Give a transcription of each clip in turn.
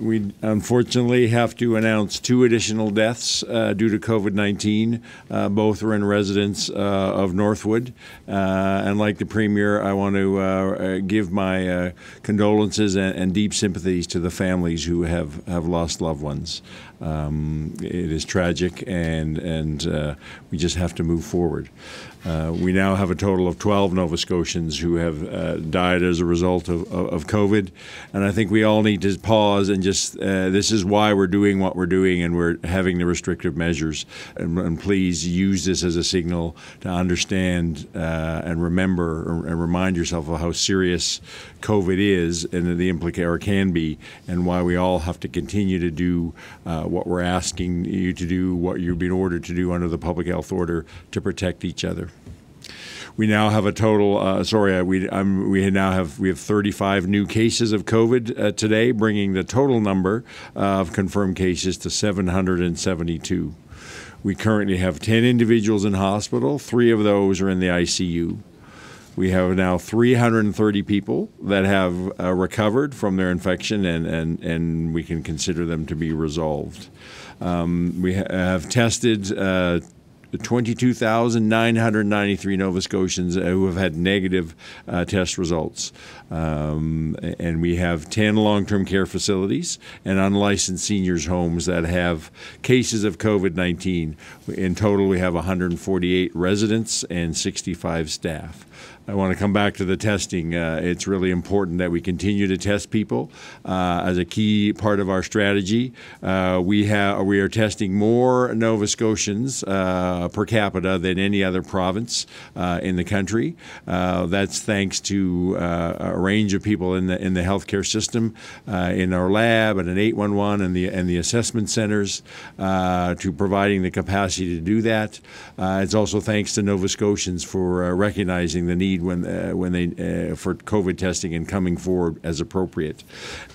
we unfortunately have to announce two additional deaths uh, due to COVID 19. Uh, both are in residents uh, of Northwood. Uh, and like the Premier, I want to uh, give my condolences and, and, deep sympathies to the families who have, have lost loved ones. Um, it is tragic, and, and we just have to move forward. Uh, we now have a total of 12 Nova Scotians who have uh, died as a result of, of, COVID. And I think we all need to pause and just, uh, this is why we're doing what we're doing and we're having the restrictive measures. And, and please use this as a signal to understand uh, and remember and remind yourself of how serious COVID is and the implication or can be, and why we all have to continue to do uh, what we're asking you to do, what you've been ordered to do under the public health order to protect each other we now have a total. Uh, sorry, uh, we um, we now have we have 35 new cases of COVID uh, today, bringing the total number of confirmed cases to 772. We currently have 10 individuals in hospital. Three of those are in the ICU. We have now 330 people that have uh, recovered from their infection, and, and, and we can consider them to be resolved. Um, we ha- have tested uh, 22,993 Nova Scotians uh, who have had negative uh, test results. Um, and we have 10 long term care facilities and unlicensed seniors' homes that have cases of COVID 19. In total, we have 148 residents and 65 staff. I want to come back to the testing. Uh, it's really important that we continue to test people uh, as a key part of our strategy. Uh, we have we are testing more Nova Scotians uh, per capita than any other province uh, in the country. Uh, that's thanks to a range of people in the in the healthcare system, in our lab, and an 811 and the and the assessment centers, to providing the capacity to do that. it's also thanks to Nova Scotians for recognizing the need when uh, when they uh, for COVID testing and coming forward as appropriate.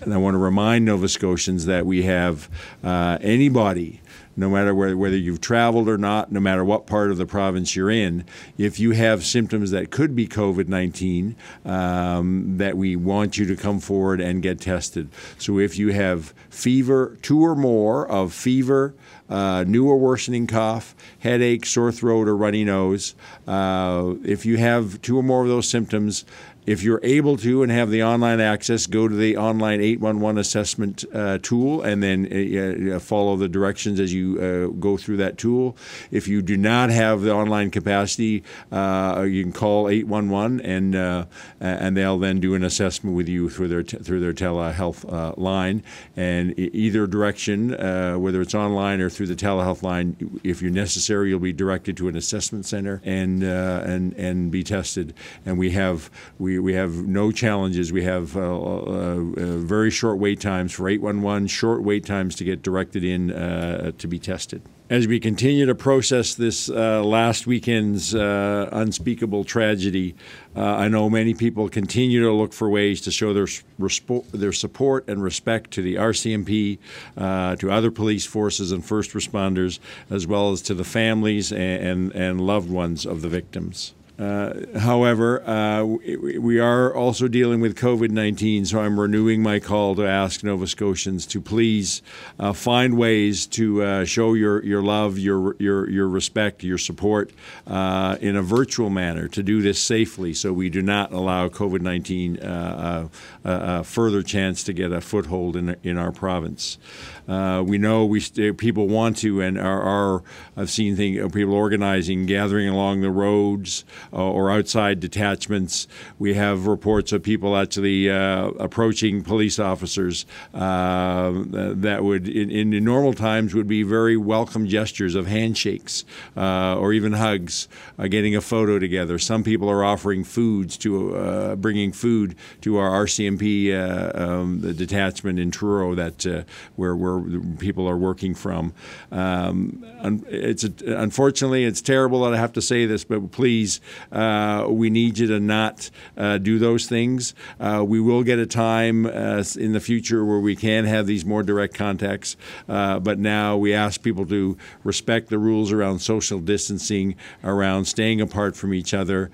And I want to remind Nova Scotians that we have uh, anybody no matter whether, whether you've traveled or not, no matter what part of the province you're in, if you have symptoms that could be COVID 19, um, that we want you to come forward and get tested. So if you have fever, two or more of fever, uh, new or worsening cough, headache, sore throat, or runny nose. Uh, if you have two or more of those symptoms, if you're able to and have the online access, go to the online 811 assessment uh, tool and then uh, uh, follow the directions as you uh, go through that tool. If you do not have the online capacity, uh, you can call 811 and uh, and they'll then do an assessment with you through their through their telehealth line. And either direction, whether it's online or through the telehealth line, if you're necessary, you'll be directed to an assessment center and and and be tested. And we have we we, have no challenges. We have uh, uh, uh very short wait times for 811, short wait times to get directed in uh, to be tested as we continue to process this uh, last weekend's unspeakable tragedy, I know many people continue to look for ways to show their their support and respect to the RCMP, to other police forces and first responders, as well as to the families and, and, and loved ones of the victims. Uh, however, uh, we are also dealing with COVID 19, so I'm renewing my call to ask Nova Scotians to please uh, find ways to uh, show your, your love, your, your, your respect, your support uh, in a virtual manner to do this safely so we do not allow COVID 19 uh, a further chance to get a foothold in, in our province. Uh, we know we st- people want to and are, are I've seen thing, uh, people organizing, gathering along the roads uh, or outside detachments. We have reports of people actually uh, approaching police officers uh, that would, in, in, normal times, would be very welcome gestures of handshakes uh, or even hugs, getting a photo together. Some people are offering foods to bringing food to our RCMP um, detachment in Truro that where we're people are working from. Um, it's a, unfortunately it's terrible that I have to say this, but please uh, we need you to not uh, do those things. Uh, we will get a time uh, in the future where we can have these more direct contacts, uh, but now we ask people to respect the rules around social distancing, around staying apart from each other.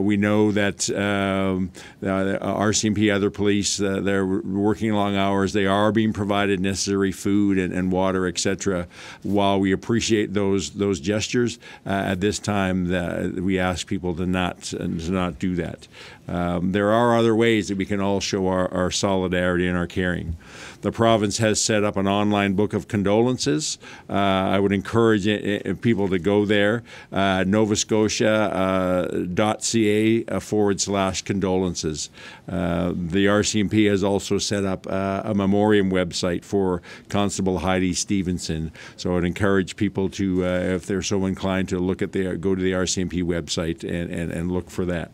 We know that um, RCMP, other police, they're working long hours. They are being provided necessary food and, and water, etc. While we appreciate those those gestures, at this time, the, we ask people to not to not do that. Um, there are other ways that we can all show our, our, solidarity and our caring. The province has set up an online book of condolences. Uh, I would encourage people to go there, uh, novascotia.ca uh, forward slash condolences. Uh, the RCMP has also set up uh, a memoriam website for Constable Heidi Stevenson. So I would encourage people to, uh, if they're so inclined, to look at the go to the RCMP website and, and, and look for that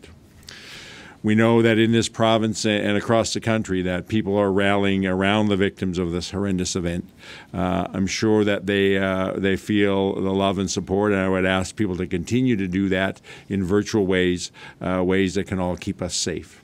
we know that in this province and across the country that people are rallying around the victims of this horrendous event. Uh, I'm sure that they uh, they feel the love and support, and I would ask people to continue to do that in virtual ways, uh, ways that can all keep us safe.